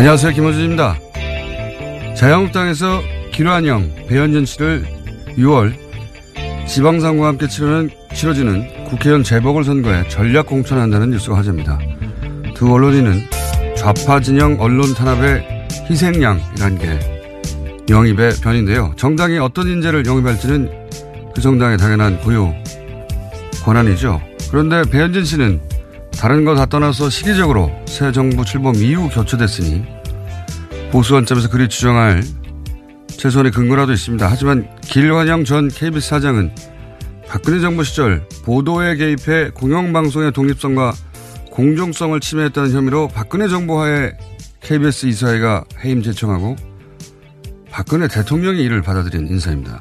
안녕하세요. 김호준입니다. 자유한국당에서 김환영, 배현진 씨를 6월 지방선거와 함께 치르는, 치러지는 국회의원 재보궐선거에 전략 공천한다는 뉴스가 화제입니다. 두 언론인은 좌파 진영 언론 탄압의 희생양이라는 게 영입의 변인데요. 정당이 어떤 인재를 영입할지는 그 정당의 당연한 고유 권한이죠. 그런데 배현진 씨는 다른 거 다 떠나서 시기적으로 새 정부 출범 이후 교체됐으니 보수 관점에서 그리 주장할 최소한의 근거라도 있습니다. 하지만 길환영 전 KBS 사장은 박근혜 정부 시절 보도에 개입해 공영방송의 독립성과 공정성을 침해했다는 혐의로 박근혜 정부 하에 KBS 이사회가 해임 제청하고 박근혜 대통령의 일을 받아들인 인사입니다.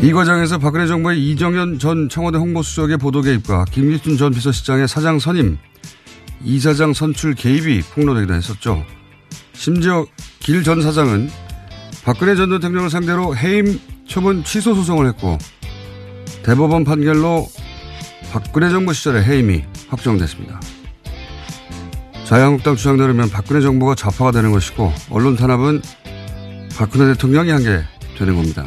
이 과정에서 박근혜 정부의 이정현 전 청와대 홍보수석의 보도 개입과 김기춘 전 비서실장의 사장 선임, 이사장 선출 개입이 폭로되기도 했었죠. 심지어 길 전 사장은 박근혜 전 대통령을 상대로 해임 처분 취소 소송을 했고 대법원 판결로 박근혜 정부 시절에 해임이 확정됐습니다. 자유한국당 주장대로면 박근혜 정부가 좌파가 되는 것이고 언론 탄압은 박근혜 대통령이 한 게 되는 겁니다.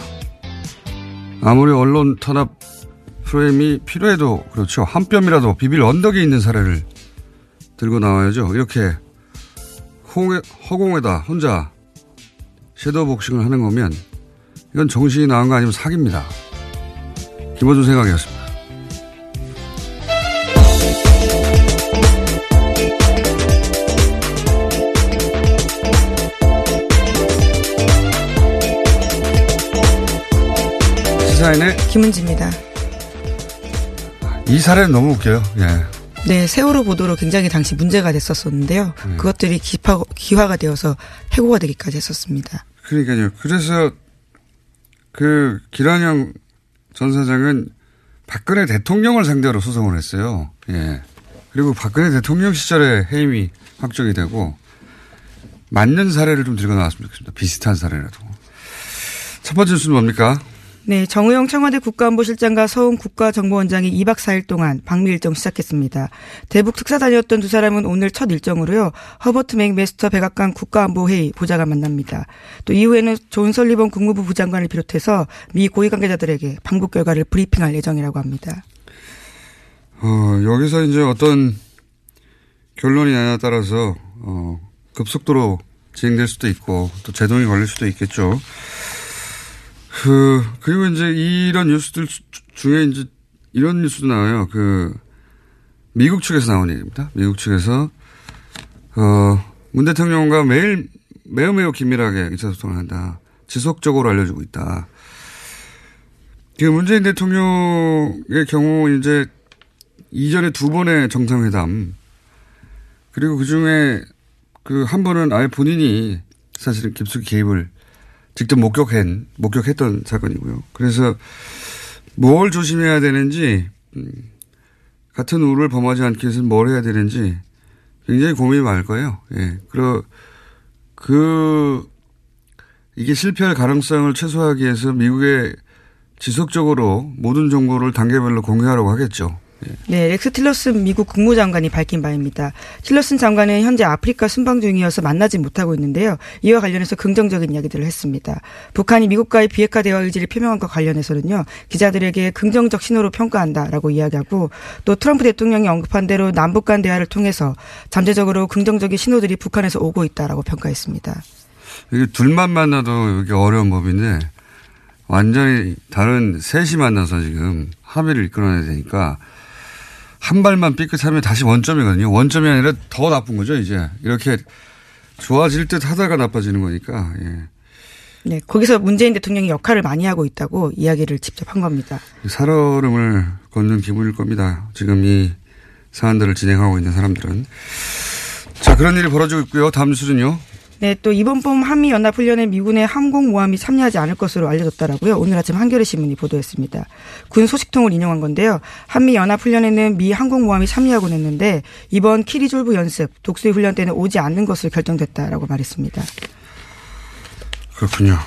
아무리 언론 탄압 프레임이 필요해도 그렇죠. 한 뼘이라도 비빌 언덕에 있는 사례를 들고 나와야죠. 이렇게 홍해, 허공에다 혼자 섀도우 복싱을 하는 거면 이건 정신이 나간 거 아니면 사기입니다. 김어준 생각이었습니다. 시사인의 김은지입니다. 이 사례는 너무 웃겨요. 예. 네, 세월호 보도로 굉장히 당시 문제가 됐었었는데요. 음. 그것들이 기파, 기화가 되어서 해고가 되기까지 했었습니다. 그러니까요. 그래서 그 기란영 전 사장은 박근혜 대통령을 상대로 소송을 했어요. 예. 그리고 박근혜 대통령 시절에 해임이 확정이 되고 맞는 사례를 좀 들고 나왔으면 좋겠습니다. 비슷한 사례라도. 첫 번째 뉴스는 뭡니까? 네, 정의용 청와대 국가안보실장과 서훈 국가정보원장이 2박 4일 동안 방미 일정 시작했습니다. 대북 특사 다녔던 두 사람은 오늘 첫 일정으로요. 허버트 맥매스터 백악관 국가안보회의 보좌관 만납니다. 또 이후에는 존 설리번 국무부 부장관을 비롯해서 미 고위 관계자들에게 방북 결과를 브리핑할 예정이라고 합니다. 어, 여기서 이제 어떤 결론이 나냐에 따라서 어, 급속도로 진행될 수도 있고 또 제동이 걸릴 수도 있겠죠. 그 그리고 이제 이런 뉴스들 주- 중에 이제 이런 뉴스도 나와요. 그 미국 측에서 나온 얘기입니다. 미국 측에서 어 문 대통령과 매일 매우 매우 긴밀하게 의사소통을 한다. 지속적으로 알려주고 있다. 그 문재인 대통령의 경우 이제 이전에 두 번의 정상회담 그리고 그 중에 그 한 번은 아예 본인이 사실은 깊숙이 개입을 직접 목격한, 목격했던 사건이고요. 그래서 뭘 조심해야 되는지, 음, 같은 우를 범하지 않기 위해서는 뭘 해야 되는지 굉장히 고민이 많을 거예요. 예. 그러, 그, 이게 실패할 가능성을 최소화하기 위해서 미국에 지속적으로 모든 정보를 단계별로 공개하라고 하겠죠. 네, 렉스 틸러슨 미국 국무장관이 밝힌 바입니다. 틸러슨 장관은 현재 아프리카 순방 중이어서 만나지 못하고 있는데요. 이와 관련해서 긍정적인 이야기들을 했습니다. 북한이 미국과의 비핵화 대화 의지를 표명한 것 관련해서는요. 기자들에게 긍정적 신호로 평가한다라고 이야기하고 또 트럼프 대통령이 언급한 대로 남북 간 대화를 통해서 잠재적으로 긍정적인 신호들이 북한에서 오고 있다라고 평가했습니다. 이게 둘만 만나도 이게 어려운 법인데 완전히 다른 셋이 만나서 지금 합의를 이끌어내야 되니까 한 발만 삐끗하면 다시 원점이거든요. 원점이 아니라 더 나쁜 거죠, 이제. 이렇게 좋아질 듯 하다가 나빠지는 거니까, 예. 네, 거기서 문재인 대통령이 역할을 많이 하고 있다고 이야기를 직접 한 겁니다. 살얼음을 걷는 기분일 겁니다. 지금 이 사안들을 진행하고 있는 사람들은. 자, 그런 일이 벌어지고 있고요. 다음 뉴스는요. 네, 또 이번 봄 한미 연합 훈련에 미군의 항공 모함이 참여하지 않을 것으로 알려졌다라고요. 오늘 아침 한겨레 신문이 보도했습니다. 군 소식통을 인용한 건데요. 한미 연합 훈련에는 미 항공 모함이 참여하곤 했는데 이번 키리졸브 연습 독수리 훈련 때는 오지 않는 것으로 결정됐다라고 말했습니다. 그렇군요.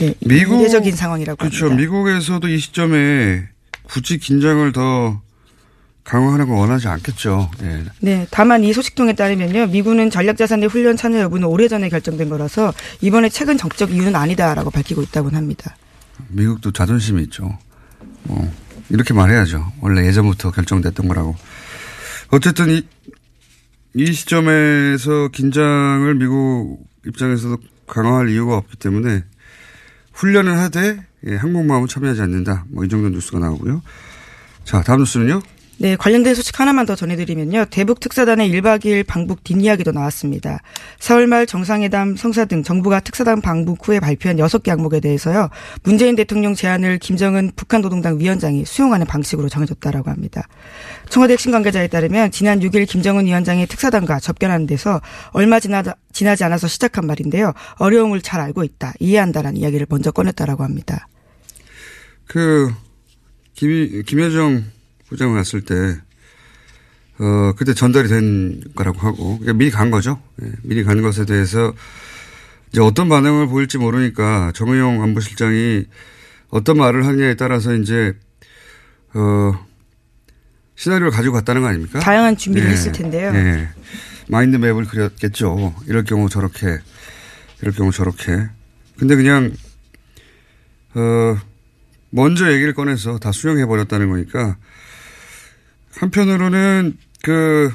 네, 미국 이례적인 상황이라고 그렇죠. 합니다. 미국에서도 이 시점에 굳이 긴장을 더 강화하는 걸 원하지 않겠죠. 예. 네, 다만 이 소식통에 따르면요, 미군은 전략자산의 훈련 참여 여부는 오래전에 결정된 거라서 이번에 최근 정적 이유는 아니다라고 밝히고 있다고 합니다. 미국도 자존심이 있죠. 뭐 이렇게 말해야죠. 원래 예전부터 결정됐던 거라고. 어쨌든 이, 이 시점에서 긴장을 미국 입장에서도 강화할 이유가 없기 때문에 훈련을 하되 예, 항공모함은 참여하지 않는다. 뭐 이 정도 뉴스가 나오고요. 자, 다음 뉴스는요. 네, 관련된 소식 하나만 더 전해드리면요. 대북 특사단의 1박 2일 방북 뒷이야기도 나왔습니다. 4월 말 정상회담 성사 등 정부가 특사단 방북 후에 발표한 6개 항목에 대해서요. 문재인 대통령 제안을 김정은 북한 노동당 위원장이 수용하는 방식으로 정해졌다라고 합니다. 청와대 핵심 관계자에 따르면 지난 6일 김정은 위원장이 특사단과 접견하는 데서 얼마 지나다, 지나지 않아서 시작한 말인데요. 어려움을 잘 알고 있다. 이해한다라는 이야기를 먼저 꺼냈다라고 합니다. 그, 김, 김여정 부장을 갔을 때, 어, 그때 전달이 된 거라고 하고, 그러니까 미리 간 거죠. 예, 미리 간 것에 대해서 이제 어떤 반응을 보일지 모르니까 정의용 안보실장이 어떤 말을 하느냐에 따라서 이제, 어, 시나리오를 가지고 갔다는 거 아닙니까? 다양한 준비를 예, 했을 텐데요. 예. 마인드 맵을 그렸겠죠. 이럴 경우 저렇게, 이럴 경우 저렇게. 근데 그냥, 어, 먼저 얘기를 꺼내서 다 수용해버렸다는 거니까 한편으로는 그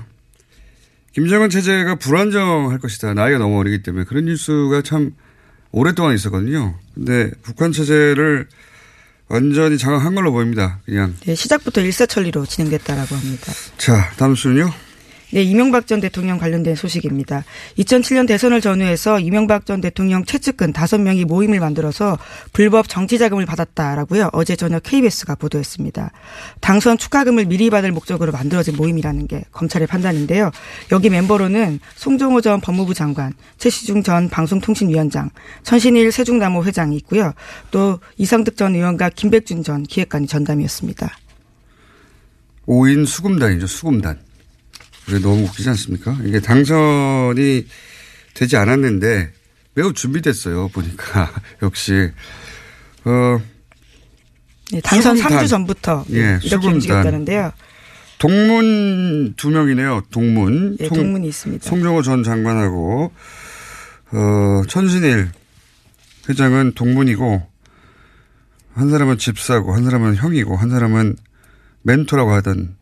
김정은 체제가 불안정할 것이다. 나이가 너무 어리기 때문에 그런 뉴스가 참 오랫동안 있었거든요. 근데 북한 체제를 완전히 장악한 걸로 보입니다. 그냥. 네, 시작부터 일사천리로 진행됐다라고 합니다. 자, 다음 수는요. 네, 이명박 전 대통령 관련된 소식입니다. 2007년 대선을 전후해서 이명박 전 대통령 최측근 5명이 모임을 만들어서 불법 정치 자금을 받았다라고요. 어제 저녁 KBS가 보도했습니다. 당선 축하금을 미리 받을 목적으로 만들어진 모임이라는 게 검찰의 판단인데요. 여기 멤버로는 송정호 전 법무부 장관, 최시중 전 방송통신위원장, 천신일 세종나무 회장이 있고요. 또 이상득 전 의원과 김백준 전 기획관이 전담이었습니다. 5인 수금단이죠, 수금단. 그게 너무 웃기지 않습니까? 이게 당선이 되지 않았는데 매우 준비됐어요. 보니까 역시 어 네, 당선 수금단. 3주 전부터 예, 이렇게 수금단. 움직였다는데요. 동문 두 명이네요. 동문. 예, 송- 동문이 있습니다. 송정호 전 장관하고 어 천신일 회장은 동문이고 한 사람은 집사고 한 사람은 형이고 한 사람은 멘토라고 하던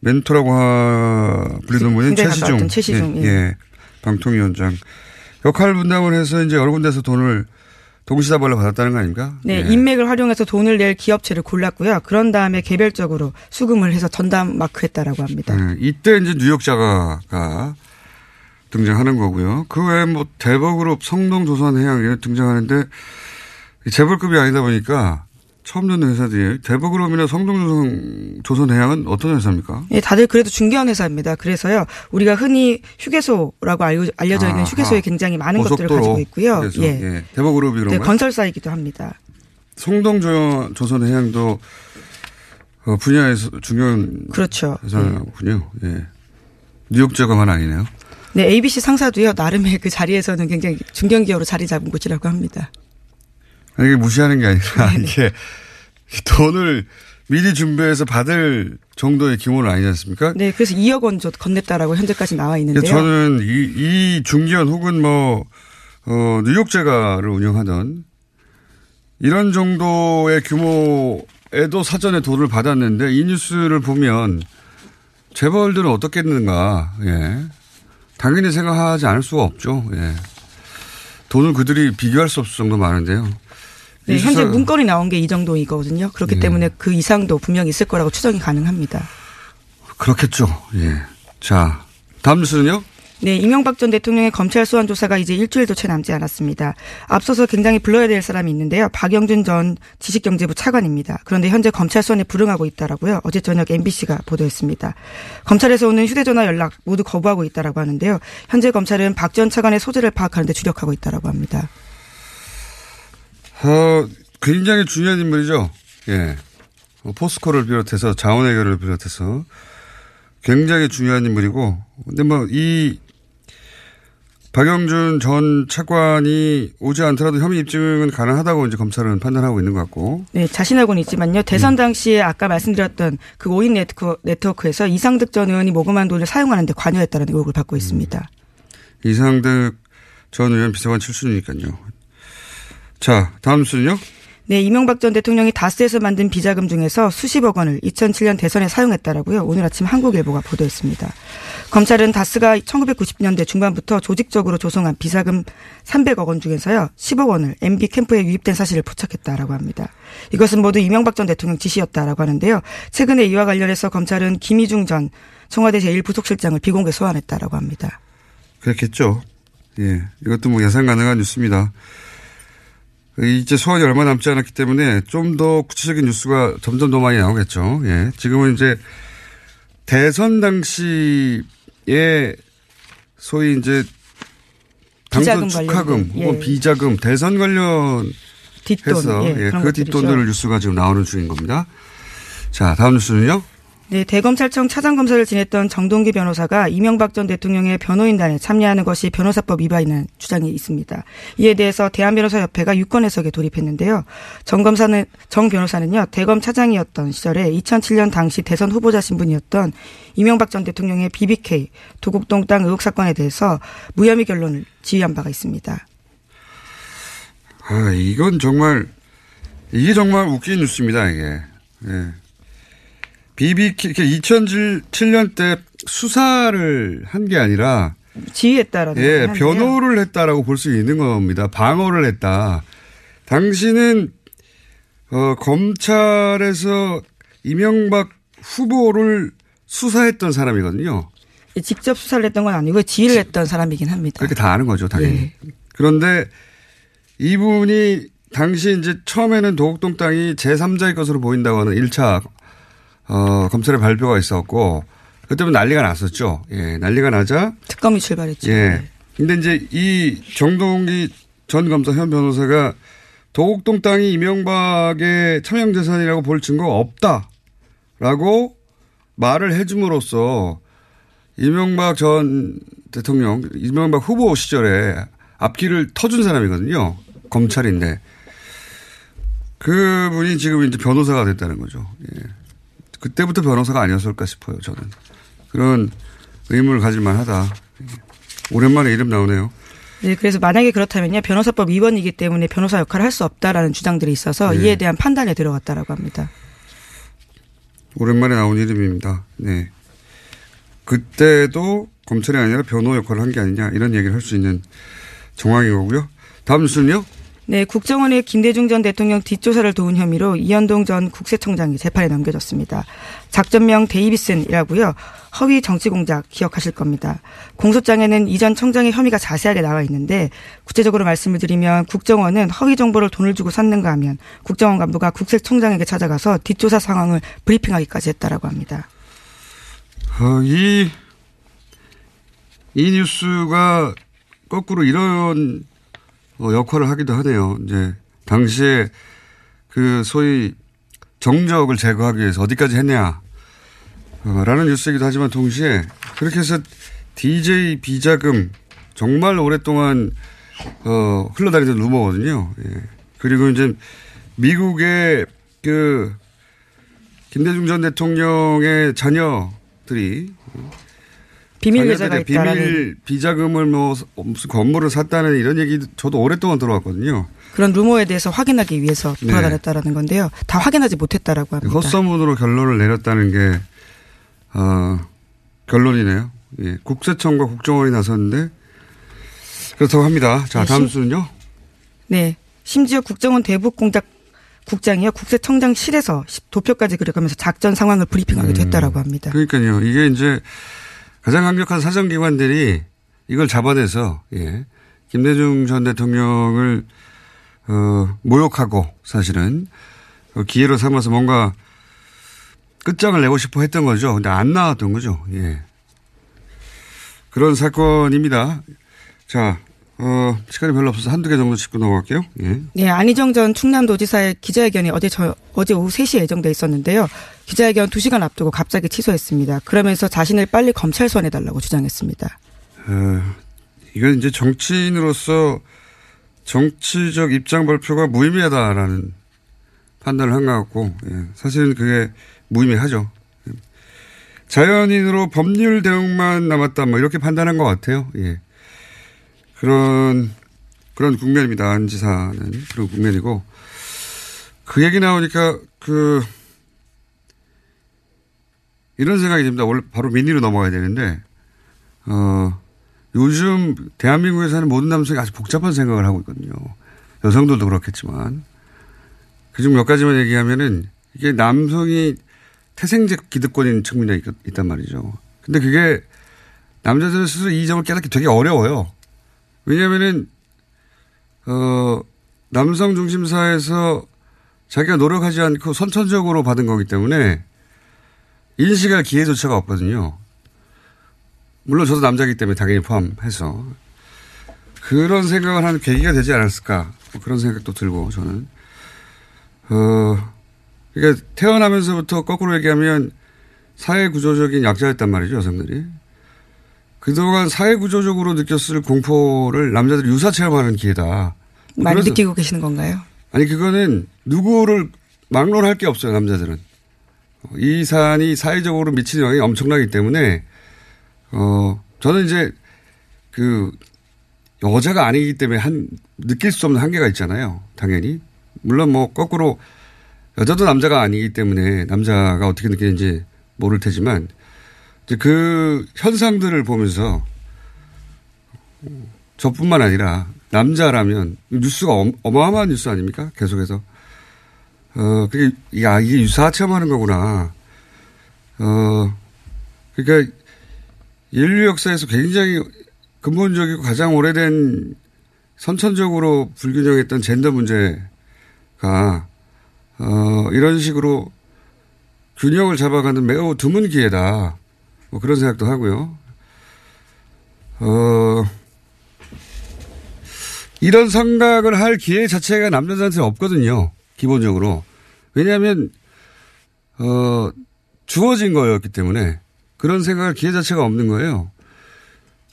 멘토라고 하, 불리던 분이 굉장히 최시중. 가까웠던 최시중, 예, 예. 예. 방통위원장. 역할 분담을 해서 이제 여러 군데서 돈을 동시다발로 받았다는 거 아닙니까? 네, 예. 인맥을 활용해서 돈을 낼 기업체를 골랐고요. 그런 다음에 개별적으로 수금을 해서 전담 마크했다라고 합니다. 네, 이때 이제 뉴욕 자가가 등장하는 거고요. 그 외에 뭐 대버그룹 성동조선해양 이런 등장하는데 재벌급이 아니다 보니까 처음 듣는 회사들이에요. 대북그룹이나 성동조선 조선해양은 어떤 회사입니까? 예, 다들 그래도 중견 회사입니다. 그래서요, 우리가 흔히 휴게소라고 알려, 알려져 있는 아하. 휴게소에 굉장히 많은 것들을 가지고 있고요. 휴게소. 예. 예. 대북그룹이 그런 네, 건설사이기도 합니다. 성동조선해양도 어, 분야에서 중요한 그렇죠. 회사군요. 예. 뉴욕 제거만 아니네요. 네, ABC 상사도요, 나름의 그 자리에서는 굉장히 중견 기업으로 자리 잡은 곳이라고 합니다. 이게 무시하는 게 아니라 네, 이게 돈을 미리 준비해서 받을 정도의 규모는 아니지 않습니까? 네, 그래서 2억 원 줬- 건넸다라고 현재까지 나와 있는데요. 저는 이, 이 중기업 혹은 뭐, 어, 뉴욕 제가를 운영하던 이런 정도의 규모에도 사전에 돈을 받았는데 이 뉴스를 보면 재벌들은 어떻겠는가, 예. 당연히 생각하지 않을 수가 없죠, 예. 돈을 그들이 비교할 수 없을 정도 많은데요. 네, 이 현재 문건이 나온 게 이 정도이거든요. 그렇기 예. 때문에 그 이상도 분명히 있을 거라고 추정이 가능합니다. 그렇겠죠, 예. 자, 다음 뉴스는요? 네, 이명박 전 대통령의 검찰 소환 조사가 이제 일주일도 채 남지 않았습니다. 앞서서 굉장히 불러야 될 사람이 있는데요. 박영준 전 지식경제부 차관입니다. 그런데 현재 검찰 소환에 불응하고 있다라고요. 어제 저녁 MBC가 보도했습니다. 검찰에서 오는 휴대전화 연락 모두 거부하고 있다라고 하는데요. 현재 검찰은 박 전 차관의 소재를 파악하는 데 주력하고 있다라고 합니다. 어, 굉장히 중요한 인물이죠. 예. 어, 포스코를 비롯해서 자원해결을 비롯해서 굉장히 중요한 인물이고, 근데 뭐, 이, 박영준 전 차관이 오지 않더라도 혐의 입증은 가능하다고 이제 검찰은 판단하고 있는 것 같고, 네, 자신하고는 있지만요. 대선 당시에 아까 말씀드렸던 그 5인 네트워크, 네트워크에서 이상득 전 의원이 모금한 돈을 사용하는데 관여했다는 의혹을 받고 있습니다. 이상득 전 의원 비서관 출신이니까요. 자, 다음 수는요? 네, 이명박 전 대통령이 다스에서 만든 비자금 중에서 수십억 원을 2007년 대선에 사용했다라고요. 오늘 아침 한국일보가 보도했습니다. 검찰은 다스가 1990년대 중반부터 조직적으로 조성한 비자금 300억 원 중에서요. 10억 원을 MB 캠프에 유입된 사실을 포착했다라고 합니다. 이것은 모두 이명박 전 대통령 지시였다라고 하는데요. 최근에 이와 관련해서 검찰은 김희중 전 청와대 제1부속실장을 비공개 소환했다라고 합니다. 그렇겠죠. 예. 이것도 뭐 예상 가능한 뉴스입니다. 이제 소환이 얼마 남지 않았기 때문에 좀 더 구체적인 뉴스가 점점 더 많이 나오겠죠. 예. 지금은 이제 대선 당시에 소위 이제 당선 축하금 관련된, 혹은 예. 비자금 대선 관련 뒷돈. 해서 예, 예, 그. 뒷돈들을 뉴스가 지금 나오는 중인 겁니다. 자, 다음 뉴스는요. 네, 대검찰청 차장검사를 지냈던 정동기 변호사가 이명박 전 대통령의 변호인단에 참여하는 것이 변호사법 위반이라는 주장이 있습니다. 이에 대해서 대한변호사협회가 유권 해석에 돌입했는데요. 정 검사는 정 변호사는요 대검 차장이었던 시절에 2007년 당시 대선 후보자 신분이었던 이명박 전 대통령의 BBK 도곡동 땅 의혹 사건에 대해서 무혐의 결론을 지휘한 바가 있습니다. 아, 이건 정말, 이게 정말 웃긴 뉴스입니다, 이게. 예. BBK, 2007년 때 수사를 한 게 아니라, 지휘했다라는 예. 변호를 했다라고 볼 수 있는 겁니다. 방어를 했다. 당신은, 어, 검찰에서 이명박 후보를 수사했던 사람이거든요. 직접 수사를 했던 건 아니고 지휘를 했던 사람이긴 합니다. 그렇게 다 아는 거죠, 당연히. 예. 그런데 이분이 당시 이제 처음에는 도곡동 땅이 제3자의 것으로 보인다고 하는 1차 어, 검찰의 발표가 있었고 그때면 난리가 났었죠. 예, 난리가 나자 특검이 출발했죠. 예. 근데 이제 이 정동기 전 검사 현 변호사가 도곡동 땅이 이명박의 차명 재산이라고 볼 증거가 없다라고 말을 해줌으로써 이명박 전 대통령, 이명박 후보 시절에 앞길을 터준 사람이거든요. 검찰인데. 그분이 지금 이제 변호사가 됐다는 거죠. 예. 그때부터 변호사가 아니었을까 싶어요, 저는. 그런 의문을 가질만 하다. 예. 오랜만에 이름 나오네요. 네, 그래서 만약에 그렇다면요 변호사법 위반이기 때문에 변호사 역할을 할 수 없다라는 주장들이 있어서 네. 이에 대한 판단에 들어갔다라고 합니다. 오랜만에 나온 이름입니다. 네. 그때도 검찰이 아니라 변호 역할을 한 게 아니냐 이런 얘기를 할 수 있는 정황인 거고요. 다음 뉴스는요? 네, 국정원의 김대중 전 대통령 뒷조사를 도운 혐의로 이현동 전 국세청장이 재판에 넘겨졌습니다. 작전명 데이비슨이라고요. 허위 정치 공작 기억하실 겁니다. 공소장에는 이전 청장의 혐의가 자세하게 나와 있는데 구체적으로 말씀을 드리면 국정원은 허위 정보를 돈을 주고 샀는가 하면 국정원 간부가 국세청장에게 찾아가서 뒷조사 상황을 브리핑하기까지 했다라고 합니다. 어, 이, 이 뉴스가 거꾸로 이런 어, 역할을 하기도 하네요. 이제 당시에 그 소위 정적을 제거하기 위해서 어디까지 했냐 어, 라는 뉴스이기도 하지만 동시에 그렇게 해서 DJ 비자금 정말 오랫동안 어, 흘러다니던 루머거든요. 예. 그리고 이제 미국의 그 김대중 전 대통령의 자녀들이 비밀 계좌가 있다라는 비밀 비자금을 뭐 무슨 건물을 샀다는 이런 얘기 저도 오랫동안 들어왔거든요. 그런 루머에 대해서 확인하기 위해서 네. 돌아다녔다라는 건데요. 다 확인하지 못했다라고 합니다. 헛소문으로 결론을 내렸다는 게 어, 결론이네요. 예. 국세청과 국정원이 나섰는데 그렇다고 합니다. 자 네, 다음 심- 수는요. 네. 심지어 국정원 대북 공작 국장이요. 국세청장실에서 도표까지 그려가면서 작전 상황을 브리핑하기도 음. 했다라고 합니다. 그러니까요. 이게 이제 가장 강력한 사정기관들이 이걸 잡아내서 예. 김대중 전 대통령을 어, 모욕하고 사실은 어, 기회로 삼아서 뭔가 끝장을 내고 싶어 했던 거죠. 근데 안 나왔던 거죠. 예. 그런 사건입니다. 자, 어, 시간이 별로 없어서 한두 개 정도 짚고 넘어갈게요. 예. 네, 안희정 전 충남도지사의 기자회견이 어제 저, 어제 오후 3시에 예정돼 있었는데요. 기자회견 2시간 앞두고 갑자기 취소했습니다. 그러면서 자신을 빨리 검찰 소환해달라고 주장했습니다. 어, 이건 이제 정치인으로서 정치적 입장 발표가 무의미하다라는 판단을 한 것 같고, 예, 사실은 그게 무의미하죠. 예. 자연인으로 법률 대응만 남았다, 뭐 이렇게 판단한 것 같아요. 예. 그런, 그런 국면입니다. 안 지사는 그런 국면이고. 그 얘기 나오니까 그, 이런 생각이 듭니다. 원래 바로 민의로 넘어가야 되는데, 어, 요즘 대한민국에 사는 모든 남성이 아주 복잡한 생각을 하고 있거든요. 여성들도 그렇겠지만. 그중 몇 가지만 얘기하면은 이게 남성이 태생적 기득권인 측면이 있- 있단 말이죠. 근데 그게 남자들은 스스로 이 점을 깨닫기 되게 어려워요. 왜냐면은, 어, 남성 중심 사회에서 자기가 노력하지 않고 선천적으로 받은 거기 때문에 인식할 기회조차가 없거든요. 물론 저도 남자이기 때문에 당연히 포함해서. 그런 생각을 하는 계기가 되지 않았을까. 뭐 그런 생각도 들고 저는. 어 그러니까 태어나면서부터 거꾸로 얘기하면 사회 구조적인 약자였단 말이죠 여성들이 그동안 사회 구조적으로 느꼈을 공포를 남자들이 유사 체험하는 기회다. 많이 그래서- 느끼고 계시는 건가요? 아니 그거는 누구를 막론할 게 없어요 남자들은 이 사안이 사회적으로 미치는 영향이 엄청나기 때문에 어 저는 이제 그 여자가 아니기 때문에 한 느낄 수 없는 한계가 있잖아요 당연히 물론 뭐 거꾸로 여자도 남자가 아니기 때문에 남자가 어떻게 느끼는지 모를 테지만 그 현상들을 보면서 저뿐만 아니라 남자라면 뉴스가 엄- 어마어마한 뉴스 아닙니까? 계속해서. 어, 그게, 야, 이게 유사 체험하는 거구나. 어, 그러니까 인류 역사에서 굉장히 근본적이고 가장 오래된 선천적으로 불균형했던 젠더 문제가 어, 이런 식으로 균형을 잡아가는 매우 드문 기회다. 뭐 그런 생각도 하고요. 어, 이런 생각을 할 기회 자체가 남자들한테 없거든요. 기본적으로. 왜냐하면, 어, 주어진 거였기 때문에 그런 생각할 기회 자체가 없는 거예요.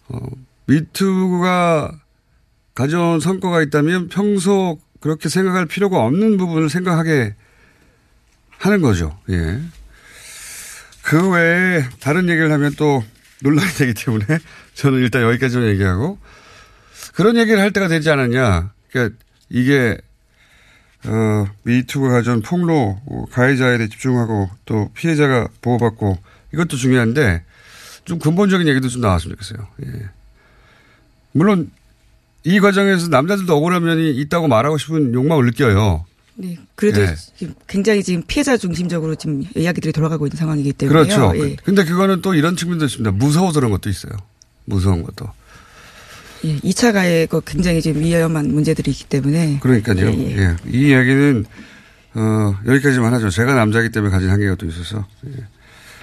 어, 미투가 가져온 성과가 있다면 평소 그렇게 생각할 필요가 없는 부분을 생각하게 하는 거죠. 예. 그 외에 다른 얘기를 하면 또 논란이 되기 때문에 저는 일단 여기까지만 얘기하고 그런 얘기를 할 때가 되지 않았냐. 그러니까 이게 어, 미투가 가져온 폭로, 어, 가해자에 대해 집중하고 또 피해자가 보호받고 이것도 중요한데 좀 근본적인 얘기도 좀 나왔으면 좋겠어요. 예. 물론 이 과정에서 남자들도 억울한 면이 있다고 말하고 싶은 욕망을 느껴요. 네. 그래도 네. 지금 굉장히 지금 피해자 중심적으로 지금 이야기들이 돌아가고 있는 상황이기 때문에요. 그렇죠. 예. 근데 그거는 또 이런 측면도 있습니다. 무서워서 그런 것도 있어요. 무서운 것도. 예. 2차 가해 거 굉장히 지금 위험한 문제들이 있기 때문에. 그러니까요. 예, 예. 예. 이 이야기는 어, 여기까지만 하죠. 제가 남자이기 때문에 가진 한계가 또 있어서. 예.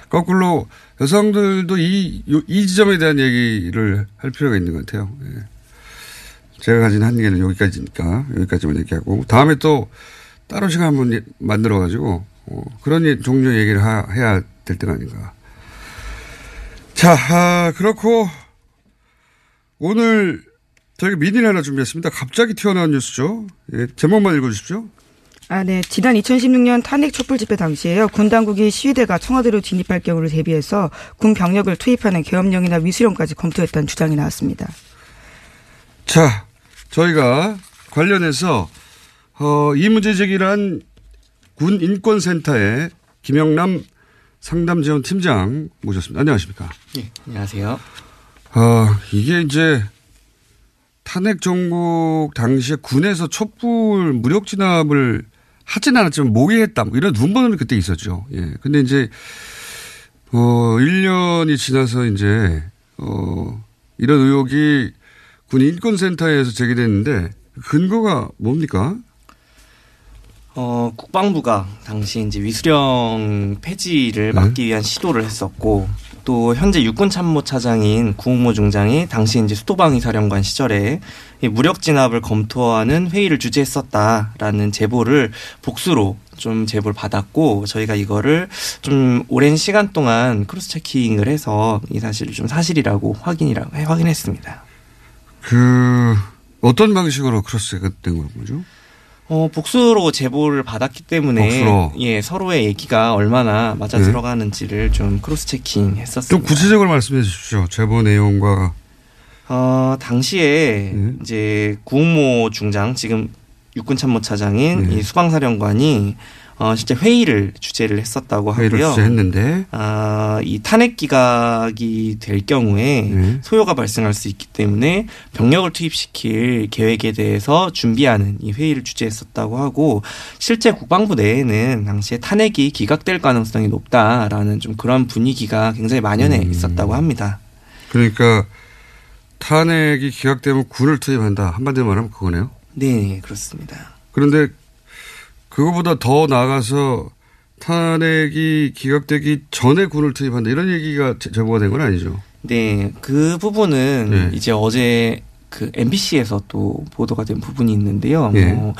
거꾸로 여성들도 이, 요- 이 지점에 대한 얘기를 할 필요가 있는 것 같아요. 예. 제가 가진 한계는 여기까지니까 여기까지만 얘기하고 다음에 또 따로 시간 한번 예- 만들어가지고 어, 그런 예- 종류 얘기를 하- 해야 될 때가 아닌가. 자, 아, 그렇고 오늘 저희가 미니를 하나 준비했습니다. 갑자기 튀어나온 뉴스죠. 예, 제목만 읽어주십시오. 아, 네. 지난 2016년 탄핵 촛불 집회 당시에요. 군 당국이 시위대가 청와대로 진입할 경우를 대비해서 군 병력을 투입하는 계엄령이나 위수령까지 검토했다는 주장이 나왔습니다. 자, 저희가 관련해서 어, 이 문제 제기를 한 군 인권센터의 김영남 상담지원 팀장 모셨습니다. 안녕하십니까? 예, 안녕하세요. 어, 이게 이제 탄핵 정국 당시에 군에서 촛불 무력 진압을 하진 않았지만 모의했다. 뭐 이런 눈번은 그때 있었죠. 예. 근데 이제, 어, 1년이 지나서 이제, 어, 이런 의혹이 군 인권센터에서 제기됐는데 근거가 뭡니까? 어, 국방부가 당시 이제 위수령 폐지를 막기 위한 시도를 했었고, 또 현재 육군 참모 차장인 구홍모 중장이 당시 이제 수도방위 사령관 시절에 이 무력 진압을 검토하는 회의를 주재했었다라는 제보를 복수로 좀 제보를 받았고 저희가 이거를 좀 오랜 시간 동안 크로스 체킹을 해서 이 사실을 좀 사실이라고 확인이라고 해- 확인했습니다. 그, 어떤 방식으로 cross가 된 거죠? 어, 복수로 제보를 받았기 때문에 복수로. 예, 서로의 얘기가 얼마나 맞아 네. 들어가는지를 좀 cross checking 했었습니다. 좀 구체적으로 말씀해 주십시오. 제보 내용과. 어, 당시에 네. 이제 구홍모 중장 지금 육군 참모차장인 네. 이 수방사령관이 어, 실제 회의를 주재를 했었다고 회의를 하고요. 주재했는데. 아, 이 탄핵 기각이 될 경우에 네. 소요가 발생할 수 있기 때문에 병력을 투입시킬 계획에 대해서 준비하는 이 회의를 주재했었다고 하고 실제 국방부 내에는 당시에 탄핵이 기각될 가능성이 높다라는 좀 그런 분위기가 굉장히 만연해 음. 있었다고 합니다. 그러니까 탄핵이 기각되면 군을 투입한다. 한마디로 말하면 그거네요. 네, 그렇습니다. 그런데 그거보다 더 나아가서 탄핵이 기각되기 전에 군을 투입한다. 이런 얘기가 제- 제보가 된 건 아니죠. 네, 그 부분은 네. 이제 어제 그 MBC에서 또 보도가 된 부분이 있는데요. 예. 뭐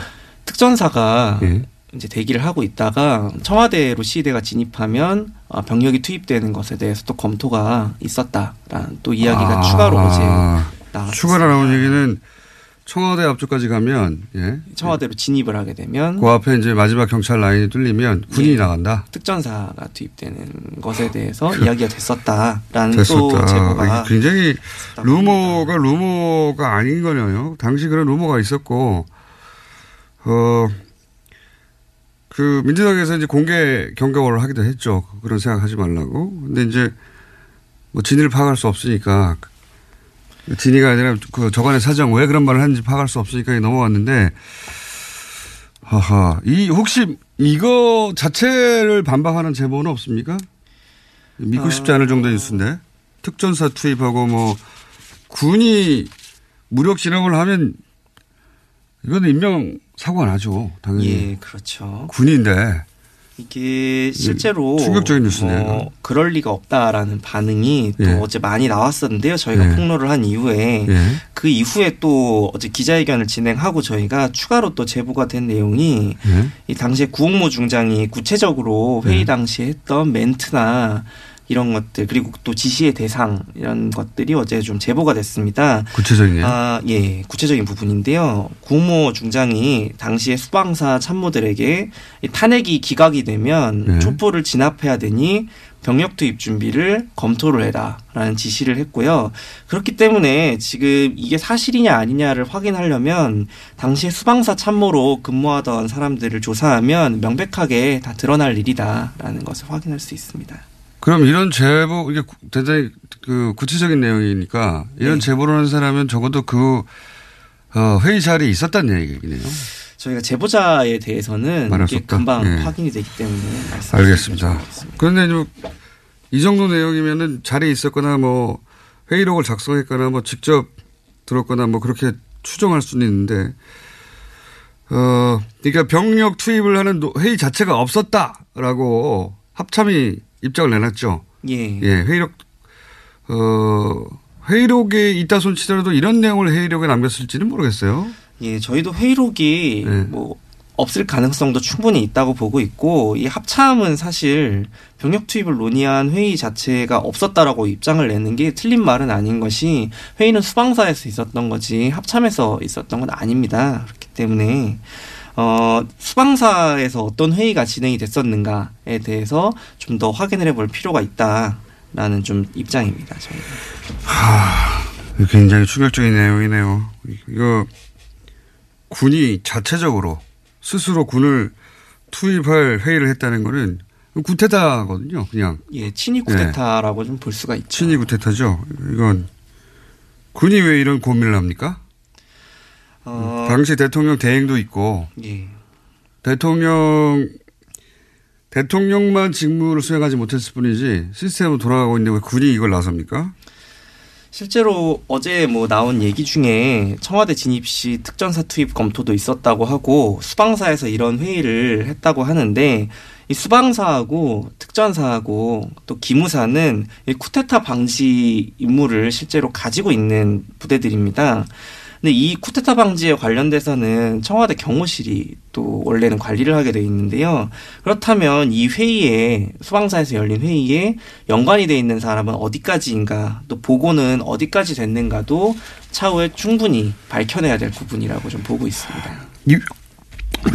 특전사가 예. 이제 대기를 하고 있다가 청와대로 시위대가 진입하면 어, 병력이 투입되는 것에 대해서 또 검토가 있었다라는 또 이야기가 아, 추가로 어제 나왔습니다. 추가로 나온 얘기는 청와대 앞쪽까지 가면 예. 청와대로 진입을 하게 되면 그 앞에 이제 마지막 경찰 라인이 뚫리면 군인이 예. 나간다. 특전사가 투입되는 것에 대해서 이야기가 됐었다라는 또 됐었다. 제보가 이게 굉장히 루머가 루머가 아닌 거네요. 당시 그런 루머가 있었고, 어, 그 민주당에서 이제 공개 경고를 하기도 했죠. 그런 생각하지 말라고. 근데 이제 뭐 진위를 파악할 수 없으니까 진위가 아니라 그 저간의 사정 왜 그런 말을 하는지 파악할 수 없으니까 넘어갔는데 하하 이 혹시 이거 자체를 반박하는 제보는 없습니까? 믿고 싶지 않을 정도의 뉴스인데 특전사 투입하고 뭐 군이 무력 진압을 하면 이거는 인명 사고가 나죠 당연히 예, 그렇죠. 군인데 이게 실제로 충격적인 뉴스네요, 뭐 이거. 그럴 리가 없다라는 반응이 또 예. 어제 많이 나왔었는데요. 저희가 예. 폭로를 한 이후에 예. 그 이후에 또 어제 기자회견을 진행하고 저희가 추가로 또 제보가 된 내용이 예. 이 당시에 구홍모 중장이 구체적으로 회의 예. 당시에 했던 멘트나 이런 것들 그리고 또 지시의 대상 이런 것들이 어제 좀 제보가 됐습니다. 구체적이네요. 아, 예. 구체적인 부분인데요. 구모 중장이 당시에 수방사 참모들에게 이 탄핵이 기각이 되면 네. 촛불을 진압해야 되니 병력 투입 준비를 검토를 해라라는 지시를 했고요. 그렇기 때문에 지금 이게 사실이냐 아니냐를 확인하려면 당시에 수방사 참모로 근무하던 사람들을 조사하면 명백하게 다 드러날 일이다라는 것을 확인할 수 있습니다. 그럼 이런 제보 이게 구- 대단히 그 구체적인 내용이니까 이런 네. 제보를 하는 사람은 적어도 그 어, 회의 자리에 있었다는 얘기네요. 저희가 제보자에 대해서는. 금방 예. 확인이 되기 때문에 알겠습니다. 좀 그런데 좀이 정도 내용이면은 자리에 있었거나 뭐 회의록을 작성했거나 뭐 직접 들었거나 뭐 그렇게 추정할 수는 있는데 어 그러니까 병력 투입을 하는 노- 회의 자체가 없었다라고 합참이 입장을 내놨죠. 예. 예, 회의록 어 회의록에 있다 손치더라도 이런 내용을 회의록에 남겼을지는 모르겠어요. 예, 저희도 회의록이 네. 뭐 없을 가능성도 충분히 있다고 보고 있고 이 합참은 사실 병력 투입을 논의한 회의 자체가 없었다라고 입장을 내는 게 틀린 말은 아닌 것이 회의는 수방사에서 있었던 거지 합참에서 있었던 건 아닙니다. 그렇기 때문에 어 수방사에서 어떤 회의가 진행이 됐었는가에 대해서 좀 더 확인을 해볼 필요가 있다라는 좀 입장입니다. 저희는. 이거 굉장히 충격적인 내용이네요. 이거 군이 자체적으로 스스로 군을 투입할 회의를 했다는 거는 구테타거든요. 그냥 예, 친위 쿠데타라고 좀볼 수가 있죠. 친위 구테타죠. 이건 군이 왜 이런 고민을 합니까? 어, 당시 대통령 대행도 있고 예. 대통령 대통령만 직무를 수행하지 못했을 뿐이지 시스템으로 돌아가고 있는데 왜 군이 이걸 나섭니까? 실제로 어제 뭐 나온 얘기 중에 청와대 진입 시 특전사 투입 검토도 있었다고 하고 수방사에서 이런 회의를 했다고 하는데 이 수방사하고 특전사하고 또 기무사는 이 쿠데타 방지 임무를 실제로 가지고 있는 부대들입니다. 근데 이 쿠데타 방지에 관련돼서는 청와대 경호실이 또 원래는 관리를 하게 돼 있는데요. 그렇다면 이 회의에 수방사에서 열린 회의에 연관이 돼 있는 사람은 어디까지인가 또 보고는 어디까지 됐는가도 차후에 충분히 밝혀내야 될 부분이라고 좀 보고 있습니다. 이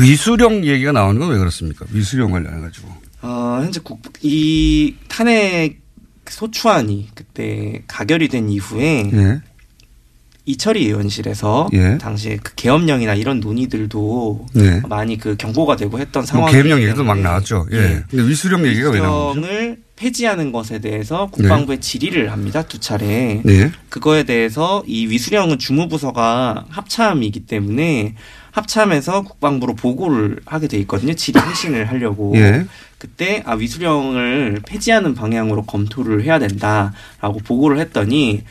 위수령 얘기가 나오는 건 왜 그렇습니까? 위수령 관련해 가지고. 어, 현재 국, 이 탄핵 소추안이 그때 가결이 된 이후에 예. 이철희 의원실에서 예. 당시에 그 계엄령이나 이런 논의들도 네. 많이 그 경고가 되고 했던 뭐 상황이 계엄령 얘기도 막 나왔죠. 예. 근데 위수령 얘기가 왜 나오죠? 위수령을 폐지하는 것에 대해서 국방부에 질의를 합니다 두 차례. 네. 그거에 대해서 이 위수령은 주무부서가 합참이기 때문에 합참에서 국방부로 보고를 하게 돼 있거든요. 질의 회신을 하려고. 예. 그때 아 위수령을 폐지하는 방향으로 검토를 해야 된다라고 보고를 했더니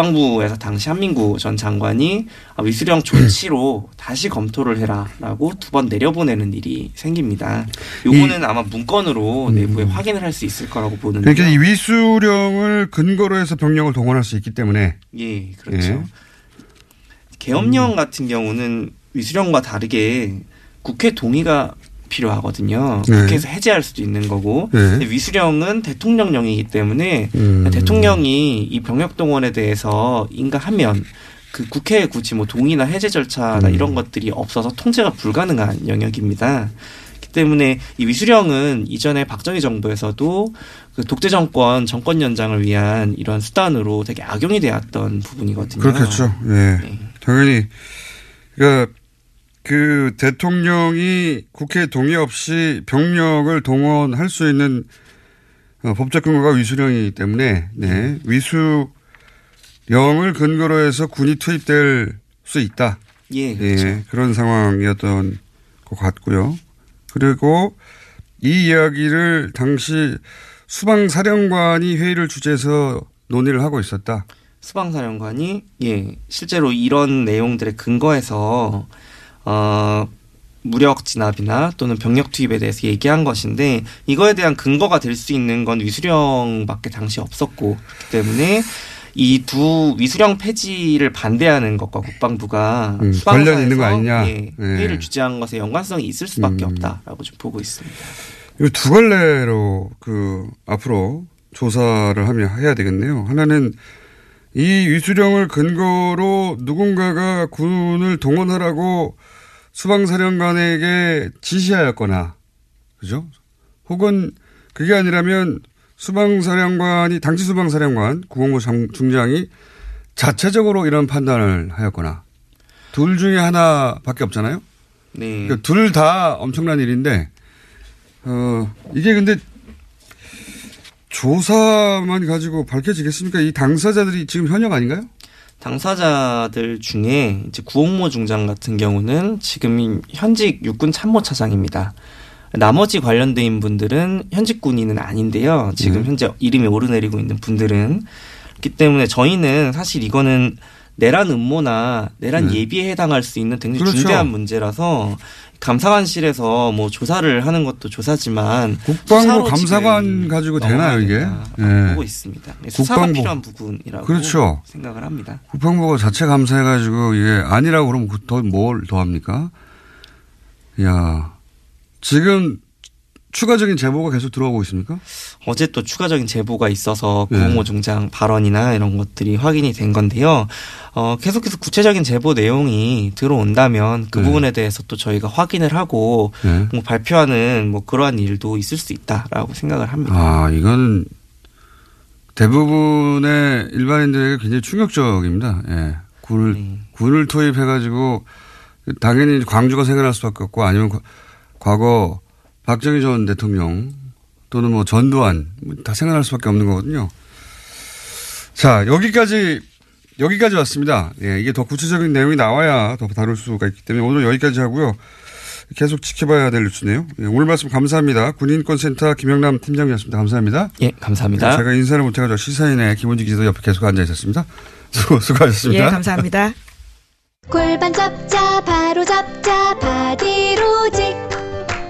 국방부에서 당시 한민구 전 장관이 아, 위수령 조치로 다시 검토를 해라라고 두 번 내려보내는 일이 생깁니다. 요거는 아마 문건으로 내부에 확인을 할 수 있을 거라고 보는데. 음. 그러니까 이 위수령을 근거로 해서 병력을 동원할 수 있기 때문에 예, 그렇죠. 예. 계엄령 같은 경우는 위수령과 다르게 국회 동의가 필요하거든요. 네. 국회에서 해제할 수도 있는 거고 네. 위수령은 대통령령이기 때문에 음. 대통령이 이 병력 동원에 대해서 인가하면 그 국회에 굳이 뭐 동의나 해제 절차나 음. 이런 것들이 없어서 통제가 불가능한 영역입니다. 때문에 이 위수령은 이전에 박정희 정부에서도 그 독재 정권 정권 연장을 위한 이런 수단으로 되게 악용이 되었던 부분이거든요. 그렇겠죠. 예. 네. 당연히 그러니까 그 대통령이 국회 동의 없이 병력을 동원할 수 있는 어, 법적 근거가 위수령이기 때문에 네. 위수령을 근거로 해서 군이 투입될 수 있다. 예, 그렇죠. 예, 그런 상황이었던 것 같고요. 그리고 이 이야기를 당시 수방사령관이 회의를 주재해서 논의를 하고 있었다. 수방사령관이 예 실제로 이런 내용들의 근거에서 어 무력 진압이나 또는 병력 투입에 대해서 얘기한 것인데 이거에 대한 근거가 될 수 있는 건 위수령밖에 당시 없었고 그렇기 때문에 이 두 위수령 폐지를 반대하는 것과 국방부가 음, 관련 있는 거 아니냐. 예, 예. 회의를 주재한 것에 연관성이 있을 수밖에 음. 없다라고 좀 보고 있습니다. 이거 두 갈래로 그 앞으로 조사를 하면 해야 되겠네요. 하나는 이 위수령을 근거로 누군가가 군을 동원하라고 수방사령관에게 지시하였거나, 그죠? 혹은 그게 아니라면 수방사령관이, 당시 수방사령관, 구공부 장- 중장이 자체적으로 이런 판단을 하였거나, 둘 중에 하나밖에 없잖아요? 네. 그러니까 둘 다 엄청난 일인데, 어, 이게 근데 조사만 가지고 밝혀지겠습니까? 이 당사자들이 지금 현역 아닌가요? 당사자들 중에 이제 구홍모 중장 같은 경우는 지금 현직 육군 참모 차장입니다. 나머지 관련된 분들은 현직 군인은 아닌데요. 지금 네. 현재 이름이 오르내리고 있는 분들은 그렇기 때문에 저희는 사실 이거는 내란 음모나 내란 네. 예비에 해당할 수 있는 굉장히 그렇죠. 중대한 문제라서 감사관실에서 뭐 조사를 하는 것도 조사지만 국방부 감사관 가지고 되나요, 이게? 예. 보고 있습니다. 네, 수사가 국방부. 필요한 부분이라고 그렇죠. 생각을 합니다. 국방부가 자체 감사해가지고 이게 아니라고 그러면 더 뭘 더 합니까? 야 지금 추가적인 제보가 계속 들어오고 있습니까? 어제 또 추가적인 제보가 있어서 네. 구홍호 중장 발언이나 이런 것들이 확인이 된 건데요. 어, 계속해서 구체적인 제보 내용이 들어온다면 그 네. 부분에 대해서 또 저희가 확인을 하고 네. 뭐 발표하는 뭐 그러한 일도 있을 수 있다라고 생각을 합니다. 아 이건 대부분의 일반인들에게 굉장히 충격적입니다. 예. 군을 네. 군을 투입해가지고 당연히 광주가 생각날 수밖에 없고 아니면 과- 과거 박정희 전 대통령 또는 뭐 전두환 뭐다 생각날 수밖에 없는 거거든요. 자 여기까지 여기까지 왔습니다. 예, 이게 더 구체적인 내용이 나와야 더 다룰 수가 있기 때문에 오늘 여기까지 하고요. 계속 지켜봐야 될 뉴스네요. 예, 오늘 말씀 감사합니다. 군인권센터 김영남 팀장이었습니다. 감사합니다. 예, 감사합니다. 제가 인사를 못해가지고 시사인의 김원지 기자도 옆에 계속 앉아 있었습니다. 수고, 수고하셨습니다. 예, 감사합니다. 골반 잡자 바로 잡자 바디로직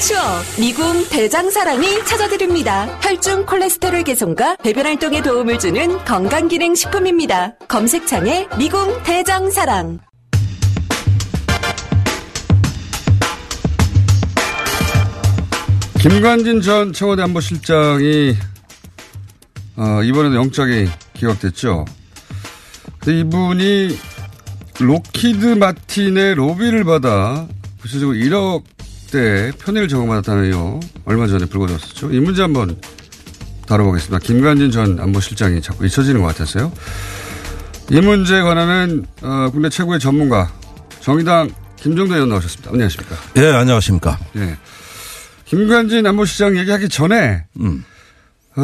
추억, 미궁 대장사랑이 찾아드립니다. 혈중 콜레스테롤 개선과 배변 활동에 도움을 주는 건강기능 식품입니다. 검색창에 미궁 대장사랑. 김관진 전 청와대 안보실장이 어, 이번에도 영장이 기각됐죠. 이분이 로키드 마틴의 로비를 받아 구체적으로 1억 대 편의를 제공받았다는 의혹 얼마 전에 불거졌었죠. 이 문제 한번 다뤄보겠습니다. 김관진 전 안보실장이 자꾸 잊혀지는 것 같았어요. 이 문제에 관한은 어, 국내 최고의 전문가 정의당 김종대 의원 나오셨습니다. 안녕하십니까? 예, 안녕하십니까. 예. 김관진 안보실장 얘기하기 전에, 음. 어,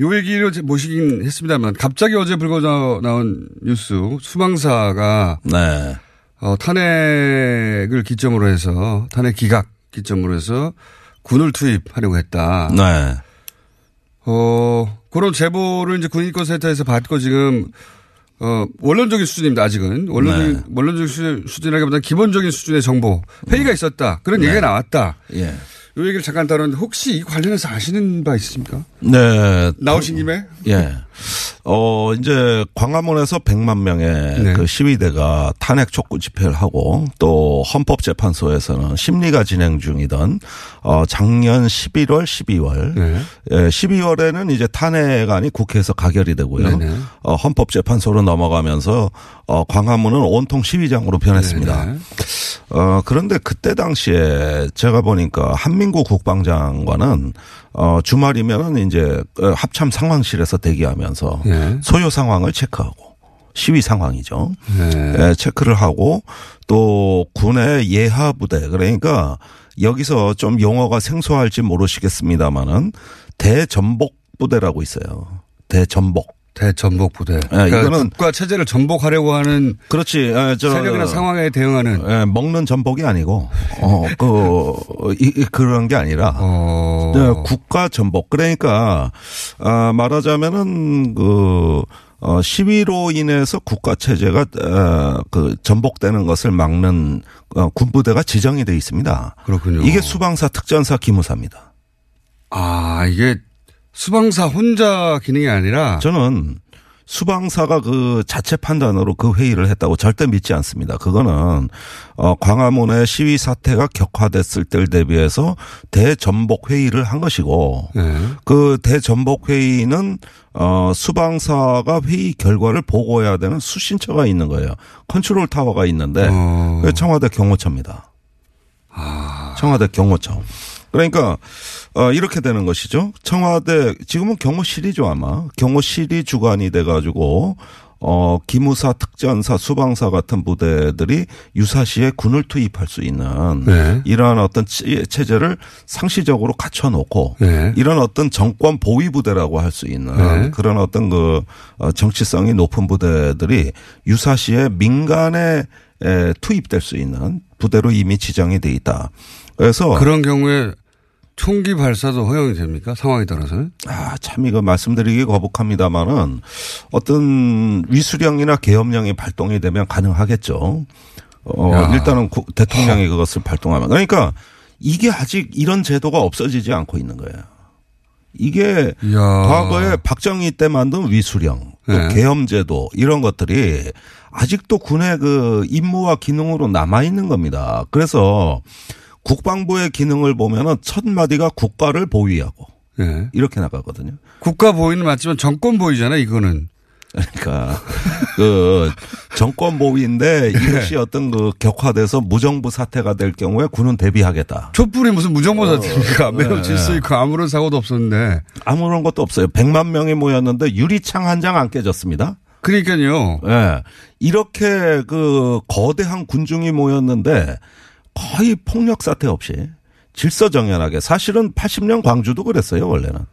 요 얘기를 모시긴 했습니다만, 갑자기 어제 불거져 나온 뉴스, 수방사가, 네. 어, 탄핵을 기점으로 해서, 탄핵 기각 기점으로 해서 군을 투입하려고 했다. 네. 어, 그런 제보를 이제 군인권 센터에서 받고 지금, 어, 원론적인 수준입니다, 아직은. 원론적인, 네. 원론적인 수준, 수준이라기보다 기본적인 수준의 정보. 회의가 있었다. 그런 네. 얘기가 나왔다. 예. 요 얘기를 잠깐 다뤘는데 혹시 이 관련해서 아시는 바 있으십니까? 네. 나오신 김에? 예. 어, 이제 광화문에서 100만 명의 네. 그 시위대가 탄핵 촉구 집회를 하고 또 헌법재판소에서는 심리가 진행 중이던 어, 작년 11월, 12월. 네. 예, 12월에는 이제 탄핵안이 국회에서 가결이 되고요. 네네. 어, 헌법재판소로 넘어가면서 어, 광화문은 온통 시위장으로 변했습니다. 네네. 어, 그런데 그때 당시에 제가 보니까 한민구 국방장관은 어, 주말이면은 이제 어, 합참 상황실에서 대기하면 서 예. 소요 상황을 체크하고 시위 상황이죠. 네. 예, 체크를 하고 또 군의 예하 부대 그러니까 여기서 좀 용어가 생소할지 모르시겠습니다만은 대전복 부대라고 있어요. 대전복. 대전복 부대. 예, 그러니까 이거는 국가 체제를 전복하려고 하는 그렇지. 예, 저 세력이나 상황에 대응하는 예, 먹는 전복이 아니고 어그 그런 게 아니라 어. 네, 국가 전복 그러니까 아 말하자면은 그 어, 시위로 인해서 국가 체제가 어, 그 전복되는 것을 막는 어, 군부대가 지정이 돼 있습니다. 그렇군요. 이게 수방사 특전사 기무사입니다. 아 이게 수방사 혼자 기능이 아니라 저는 수방사가 그 자체 판단으로 그 회의를 했다고 절대 믿지 않습니다. 그거는 어 광화문의 시위 사태가 격화됐을 때를 대비해서 대전복 회의를 한 것이고 네. 그 대전복 회의는 어 수방사가 회의 결과를 보고해야 되는 수신처가 있는 거예요. 컨트롤 타워가 있는데 어. 청와대 경호처입니다. 청와대 경호처. 그러니까 어 이렇게 되는 것이죠. 청와대 지금은 경호실이죠 아마 경호실이 주관이 돼가지고 어 기무사, 특전사, 수방사 같은 부대들이 유사시에 군을 투입할 수 있는 네. 이러한 어떤 체- 체제를 상시적으로 갖춰놓고 네. 이런 어떤 정권 보위 부대라고 할 수 있는 네. 그런 어떤 그 어, 정치성이 높은 부대들이 유사시에 민간에 에, 투입될 수 있는 부대로 이미 지정이 돼 있다. 그래서 그런 경우에 총기 발사도 허용이 됩니까? 상황에 따라서는? 아, 참 이거 말씀드리기 거북합니다만은 어떤 위수령이나 계엄령이 발동이 되면 가능하겠죠. 어, 야. 일단은 구- 대통령이 그것을 발동하면. 그러니까 이게 아직 이런 제도가 없어지지 않고 있는 거예요. 이게 이야. 과거에 박정희 때 만든 위수령, 또 네. 계엄제도 이런 것들이 아직도 군의 그 임무와 기능으로 남아 있는 겁니다. 그래서 국방부의 기능을 보면은 첫 마디가 국가를 보위하고 네. 이렇게 나가거든요. 국가 보위는 맞지만 정권 보위잖아 이거는. 그러니까 그 정권 보위인데 이것이 어떤 그 격화돼서 무정부 사태가 될 경우에 군은 대비하겠다. 촛불이 무슨 무정부 어, 사태입니까? 매우 네. 질서 있고 아무런 사고도 없었는데. 아무런 것도 없어요. 100만 명이 모였는데 유리창 한 장 안 깨졌습니다. 그러니까요. 예. 이렇게 그 거대한 군중이 모였는데 거의 폭력 사태 없이 질서정연하게 사실은 80년 광주도 그랬어요, 원래는.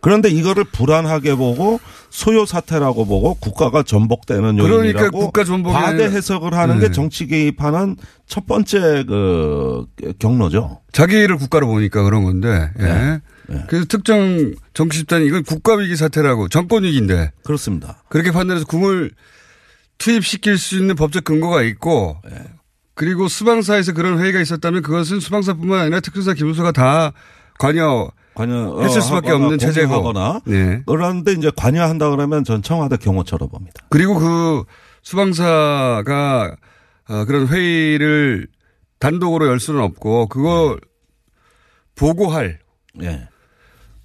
그런데 이거를 불안하게 보고 소요 사태라고 보고 국가가 전복되는 그러니까 요인이라고 국가 전복이 과대 해석을 하는 네. 게 정치 개입하는 첫 번째 그 경로죠. 자기를 국가로 보니까 그런 건데. 예. 네. 그래서 특정 정치 집단이 이건 국가 위기 사태라고 정권 위기인데. 그렇습니다. 그렇게 판단해서 군을 투입시킬 수 있는 법적 근거가 있고 네. 그리고 수방사에서 그런 회의가 있었다면 그것은 수방사뿐만 아니라 특수사 기무소가 다 관여 관여 했을 수밖에 하거나 없는 체제고. 네. 그런데 이제 관여한다 그러면 전 청와대 경호처로 봅니다. 그리고 그 수방사가 어, 그런 회의를 단독으로 열 수는 없고 그거 보고할 예.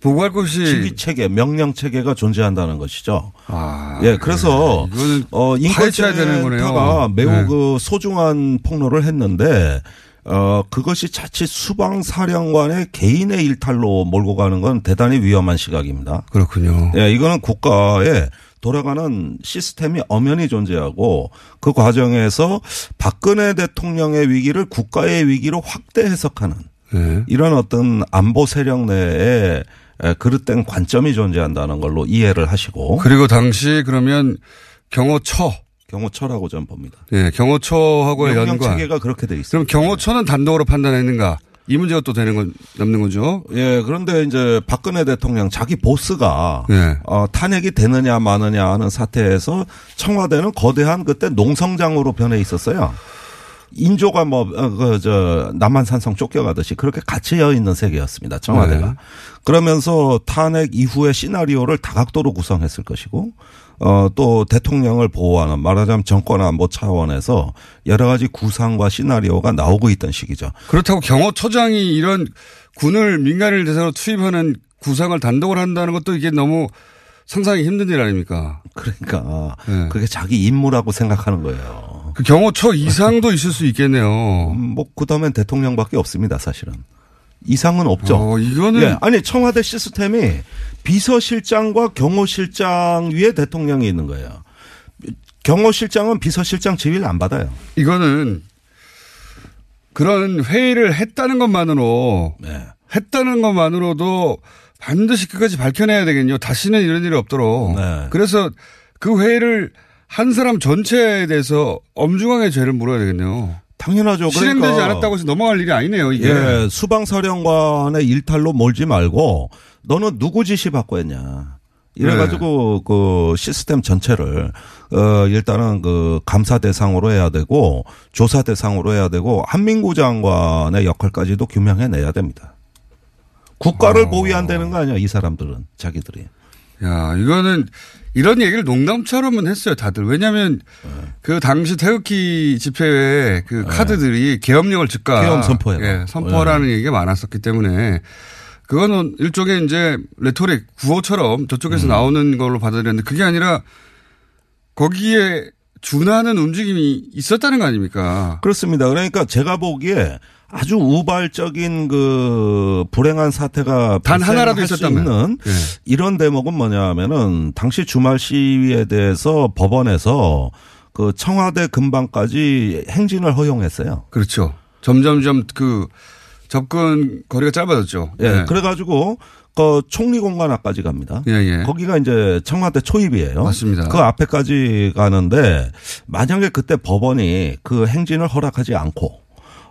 보고할 것이 지휘 체계, 명령 체계가 존재한다는 것이죠. 아, 예, 그래서 이거는 어 파헤쳐야 되는 거네요. 매우 네. 그 소중한 폭로를 했는데 어 그것이 자칫 수방 사령관의 개인의 일탈로 몰고 가는 건 대단히 위험한 시각입니다. 그렇군요. 예, 이거는 국가에 돌아가는 시스템이 엄연히 존재하고 그 과정에서 박근혜 대통령의 위기를 국가의 위기로 확대 해석하는 네. 이런 어떤 안보 세력 내에 에, 그릇된 관점이 존재한다는 걸로 이해를 하시고 그리고 당시 그러면 경호처 경호처라고 저는 봅니다. 예, 경호처하고의 명령 연관. 체계가 그렇게 돼 있습니다. 그럼 경호처는 단독으로 판단했는가? 이 문제가 또 되는 건 남는 거죠. 예, 그런데 이제 박근혜 대통령 자기 보스가 예. 어, 탄핵이 되느냐 마느냐 하는 사태에서 청와대는 거대한 그때 농성장으로 변해 있었어요. 인조가 뭐, 어, 그, 저, 남한산성 쫓겨가듯이 그렇게 갇혀 있는 세계였습니다. 청와대가. 네. 그러면서 탄핵 이후의 시나리오를 다각도로 구성했을 것이고, 어, 또 대통령을 보호하는 말하자면 정권 안보 차원에서 여러 가지 구상과 시나리오가 나오고 있던 시기죠. 그렇다고 경호처장이 이런 군을 민간을 대상으로 투입하는 구상을 단독을 한다는 것도 이게 너무 상상이 힘든 일 아닙니까? 그러니까 네. 그게 자기 임무라고 생각하는 거예요. 그 경호처 이상도 있을 수 있겠네요. 뭐 그다음엔 대통령밖에 없습니다, 사실은. 이상은 없죠. 어, 이거는 예, 아니 청와대 시스템이 비서실장과 경호실장 위에 대통령이 있는 거예요. 경호실장은 비서실장 지위를 안 받아요. 이거는 그런 회의를 했다는 것만으로 네. 했다는 것만으로도 반드시 끝까지 밝혀내야 되겠요. 다시는 이런 일이 없도록. 네. 그래서 그 회의를 한 사람 전체에 대해서 엄중하게 죄를 물어야 되겠네요. 당연하죠. 실행되지 그러니까 않았다고 해서 넘어갈 일이 아니네요. 이게. 예, 수방사령관의 일탈로 몰지 말고 너는 누구 지시 받고 했냐. 이래가지고 네. 그 시스템 전체를 어 일단은 그 감사 대상으로 해야 되고 조사 대상으로 해야 되고 한민구 장관의 역할까지도 규명해내야 됩니다. 국가를 어. 보위한다는 거 아니야 이 사람들은 자기들이. 야, 이거는 이런 얘기를 농담처럼은 했어요, 다들. 왜냐하면 네. 그 당시 태극기 집회에 그 카드들이 계엄령을 즉각 계엄 선포해라. 예, 선포하라는 얘기가 많았었기 때문에 그거는 일종의 이제 rhetoric 구호처럼 음. 저쪽에서 나오는 걸로 받아들였는데 그게 아니라 거기에 준하는 움직임이 있었다는 거 아닙니까? 그렇습니다. 그러니까 제가 보기에 아주 우발적인 그 불행한 사태가 단 하나라도 있었다면. 예. 이런 대목은 뭐냐면은 당시 주말 시위에 대해서 법원에서 그 청와대 근방까지 행진을 허용했어요. 그렇죠. 점점점 그 접근 거리가 짧아졌죠. 예. 예. 그래가지고 그 총리 공간 앞까지 갑니다. 예, 예. 거기가 이제 청와대 초입이에요. 맞습니다. 그 앞에까지 가는데 만약에 그때 법원이 그 행진을 허락하지 않고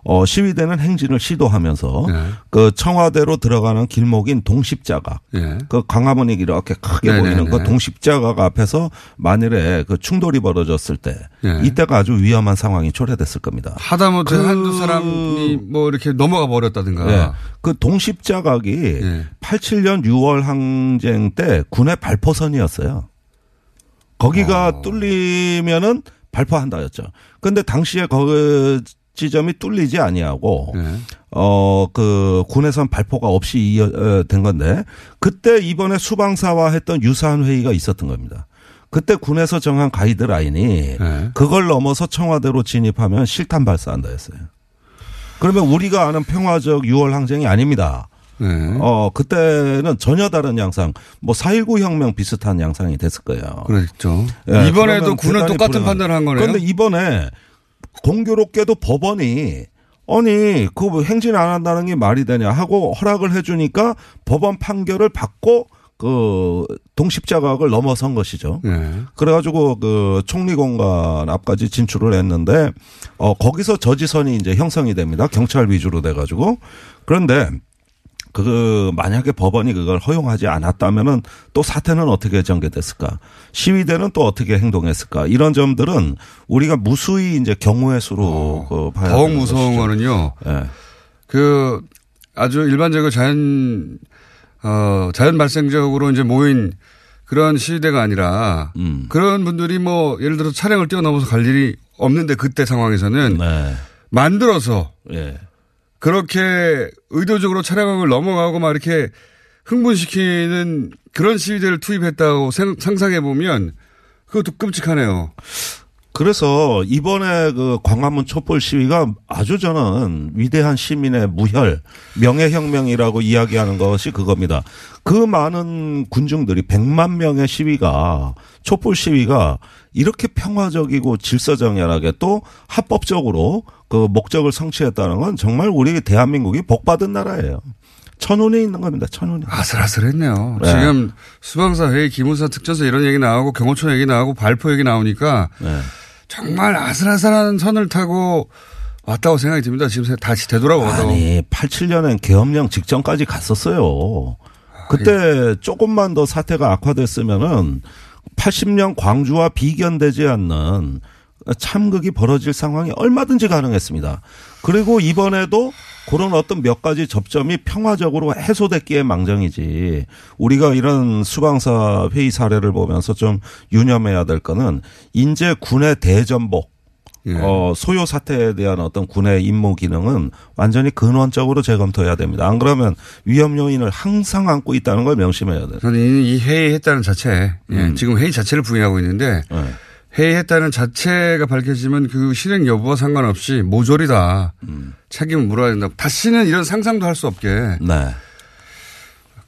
어, 시위대는 행진을 시도하면서 예. 그 청와대로 들어가는 길목인 동십자각 예. 그 광화문이 이렇게 크게 네네네. 보이는 그 동십자각 앞에서 만일에 그 충돌이 벌어졌을 때 예. 이때가 아주 위험한 상황이 초래됐을 겁니다. 하다못해 그- 한두 사람이 뭐 이렇게 넘어가 버렸다든가. 예. 그 동십자각이 예. 87년 6월 항쟁 때 군의 발포선이었어요. 거기가 어. 뚫리면은 발포한다였죠. 근데 당시에 그 지점이 뚫리지 아니하고 예. 어그 군에선 발포가 없이 이어, 어, 된 건데 그때 이번에 수방사와 했던 유사한 회의가 있었던 겁니다. 그때 군에서 정한 가이드라인이 예. 그걸 넘어서 청와대로 진입하면 실탄 발사한다 했어요. 그러면 우리가 아는 평화적 6월 항쟁이 아닙니다. 예. 어, 그때는 전혀 다른 양상, 뭐, 4.19 혁명 비슷한 양상이 됐을 거예요. 그렇죠. 예, 이번에도 군은 똑같은 판단을 한 거네요. 그런데 이번에 공교롭게도 법원이 아니 그 행진 안 한다는 게 말이 되냐 하고 허락을 해주니까 법원 판결을 받고 그 동십자각을 넘어선 것이죠. 예. 그래가지고 그 총리 공간 앞까지 진출을 했는데 어 거기서 저지선이 이제 형성이 됩니다. 경찰 위주로 돼가지고 그런데 그 만약에 법원이 그걸 허용하지 않았다면은 또 사태는 어떻게 전개됐을까? 시위대는 또 어떻게 행동했을까? 이런 점들은 우리가 무수히 이제 경우의 수로 그 봐야 더욱 무서운 것이죠. 거는요. 예. 그 아주 일반적으로 자연 어 자연 발생적으로 이제 모인 그런 시위대가 아니라 음. 그런 분들이 뭐 예를 들어서 차량을 뛰어넘어서 갈 일이 없는데 그때 상황에서는 네. 만들어서 예. 그렇게 의도적으로 차량을 넘어가고 막 이렇게 흥분시키는 그런 시위대를 투입했다고 생- 상상해 보면 그것도 끔찍하네요. 그래서 이번에 그 광화문 촛불 시위가 아주 저는 위대한 시민의 무혈, 명예혁명이라고 이야기하는 것이 그겁니다. 그 많은 군중들이 100만 명의 시위가, 촛불 시위가 이렇게 평화적이고 질서정연하게 또 합법적으로 그 목적을 성취했다는 건 정말 우리 대한민국이 복받은 나라예요. 천운이 있는 겁니다, 천운이. 아슬아슬했네요. 네. 지금 수방사 회의, 기무사 특전사 이런 얘기 나오고 경호처 얘기 나오고 발포 얘기 나오니까 네. 정말 아슬아슬한 선을 타고 왔다고 생각이 듭니다. 지금 다시 되돌아보도. 아니, 87년엔 계엄령 직전까지 갔었어요. 그때 조금만 더 사태가 악화됐으면은 80년 광주와 비견되지 않는 참극이 벌어질 상황이 얼마든지 가능했습니다. 그리고 이번에도 그런 어떤 몇 가지 접점이 평화적으로 해소됐기에 망정이지. 우리가 이런 수방사 회의 사례를 보면서 좀 유념해야 될 거는 인제 군의 대전복 예. 어, 소요 사태에 대한 어떤 군의 임무 기능은 완전히 근원적으로 재검토해야 됩니다. 안 그러면 위험 요인을 항상 안고 있다는 걸 명심해야 돼요. 저는 이, 이 회의했다는 자체, 예, 음. 지금 회의 자체를 부인하고 있는데 네. 회의했다는 자체가 밝혀지면 그 실행 여부와 상관없이 모조리다 음. 책임을 물어야 된다. 다시는 이런 상상도 할 수 없게. 네.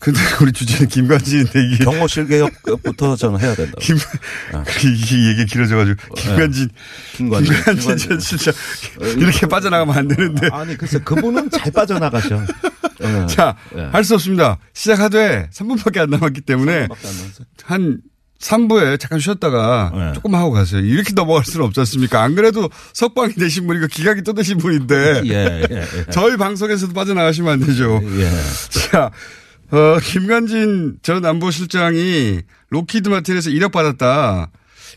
근데 우리 주제는 김관진인데 이게 경호실 개혁부터 저는 해야 된다. 김, 이 얘기 길어져가지고 김관진, 김관진, 김관진, 김관진. 저 진짜 이렇게 빠져나가면 안 되는데. 아니 글쎄 그분은 잘 빠져나가죠. 예. 자, 예. 할수 없습니다. 시작하되 3분밖에 안 남았기 때문에 한 3부에 잠깐 쉬었다가 네. 조금 하고 가세요. 이렇게 넘어갈 수는 없지 않습니까? 안 그래도 석방이 되신 분이고 기각이 또 되신 분인데. 예, 예, 예. 저희 방송에서도 빠져나가시면 안 되죠. 예. 자, 어, 김관진 전 안보실장이 록히드 마틴에서 1억 받았다.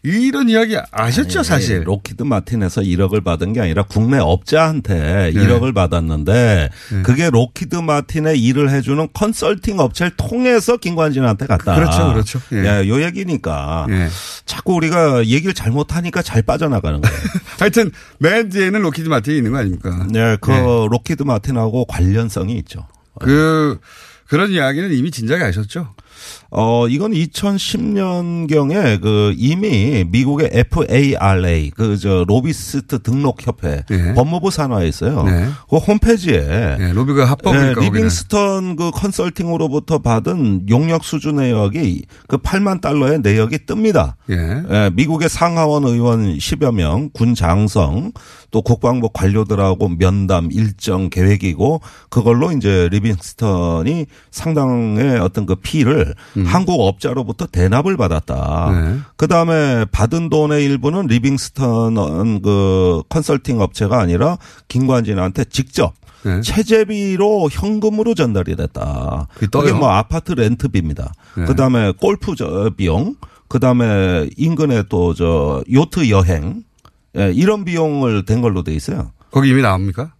이런 이야기 아셨죠, 아니, 사실? 록히드 마틴에서 1억을 받은 게 아니라 국내 업자한테 네. 1억을 받았는데 그게 록히드 마틴에 일을 해주는 컨설팅 업체를 통해서 김관진한테 갔다. 그렇죠, 그렇죠. 예. 예, 요 얘기니까 예. 자꾸 우리가 얘기를 잘못하니까 잘 빠져나가는 거예요. 하여튼 맨 뒤에는 록히드 마틴이 있는 거 아닙니까? 네, 그 예. 록히드 마틴하고 관련성이 있죠. 그 그런 이야기는 이미 진작에 아셨죠? 어, 이건 2010년경에 그 이미 미국의 FARA 그 저 로비스트 등록 협회 예. 법무부 산하에 있어요. 네. 그 홈페이지에 예, 로비가 합법이니까 네. 리빙스턴 그 컨설팅으로부터 받은 용역 수주 내역이 그 8만 달러의 내역이 뜹니다. 예. 예, 미국의 상하원 의원 10여 명, 군 장성, 또 국방부 관료들하고 면담 일정 계획이고 그걸로 이제 리빙스턴이 상당의 어떤 그 fee를 한국 업자로부터 대납을 받았다. 음. 네. 그 다음에 받은 돈의 일부는 리빙스턴 그 컨설팅 업체가 아니라 김관진한테 직접 네. 체재비로 현금으로 전달이 됐다. 그게? 뭐 아파트 rent비입니다. 네. 그 다음에 골프 저 비용, 그 다음에 인근에 또 저 요트 여행 예, 이런 비용을 댄 걸로 돼 있어요. 거기 이미 나옵니까?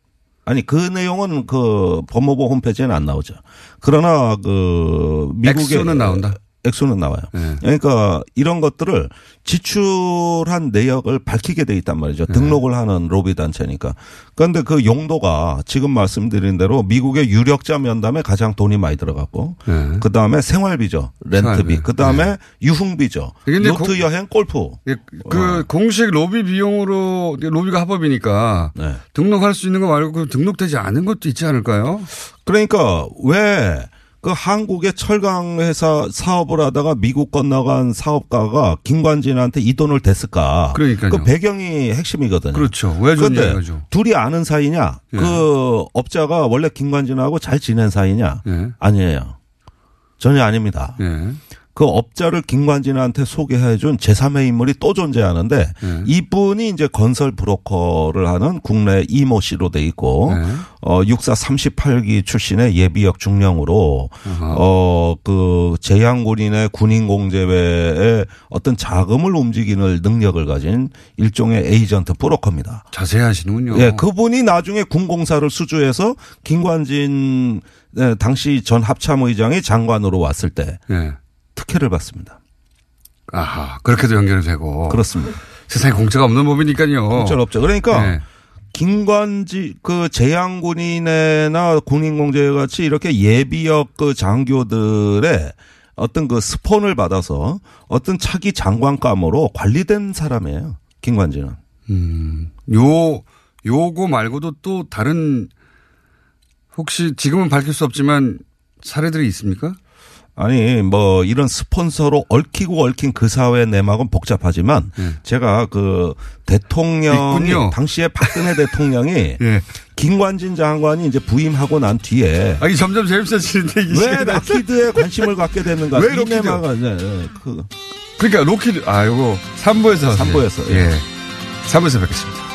아니 그 내용은 그 법무부 홈페이지에는 안 나오죠. 그러나 그 미국의 액수는 나온다? 액수는 나와요. 네. 그러니까 이런 것들을 지출한 내역을 밝히게 돼 있단 말이죠. 네. 등록을 하는 로비 단체니까. 그런데 그 용도가 지금 말씀드린 대로 미국의 유력자 면담에 가장 돈이 많이 들어갔고, 네. 그 다음에 생활비죠, 렌트비. 그 다음에 유흥비죠, 근데 요트 고- 여행, 골프. 예, 그 공식 로비 비용으로 로비가 합법이니까 네. 등록할 수 있는 거 말고 그 등록되지 않은 것도 있지 않을까요? 그러니까 왜 그 한국의 철강 회사 사업을 하다가 미국 건너간 사업가가 김관진한테 이 돈을 댔을까? 그러니까요. 그 배경이 핵심이거든요. 그렇죠. 왜 줬냐 그런데 이거죠. 둘이 아는 사이냐? 예. 그 업자가 원래 김관진하고 잘 지낸 사이냐? 예. 아니에요. 전혀 아닙니다. 예. 그 업자를 김관진한테 소개해준 제3의 인물이 또 존재하는데 예. 이분이 이제 건설 브로커를 하는 국내 이모 씨로 돼 있고 예. 어 육사 38기 출신의 예비역 중령으로 어 그 재향군인의 군인 공제회에 어떤 자금을 움직이는 능력을 가진 일종의 에이전트 브로커입니다. 자세히 하시는군요. 예, 그분이 나중에 군공사를 수주해서 김관진 네, 당시 전 합참의장이 장관으로 왔을 때 예. 특혜를 받습니다. 아하, 그렇게도 연결이 되고. 그렇습니다. 세상에 공짜가 없는 법이니까요. 공짜는 없죠. 그러니까 네. 김관지 그 재향군인회나 군인공제회 같이 이렇게 예비역 그 장교들의 어떤 그 스폰을 받아서 어떤 차기 장관감으로 관리된 사람이에요. 김관진은. 음, 요, 요거 말고도 또 다른 혹시 지금은 밝힐 수 없지만 사례들이 있습니까? 아니 뭐 이런 스폰서로 얽히고 얽힌 그 사회 내막은 복잡하지만 제가 그 대통령이 네. 있군요. 당시에 박근혜 대통령이 예. 김관진 장관이 이제 부임하고 난 뒤에 아니 점점 재밌어지는데 이왜 로키드에 관심을 갖게 됐는가? 왜? 내막은, 네, 네, 그 그러니까 로키드 아 요거 3부에서 3부에서, 예. 3부에서 뵙겠습니다.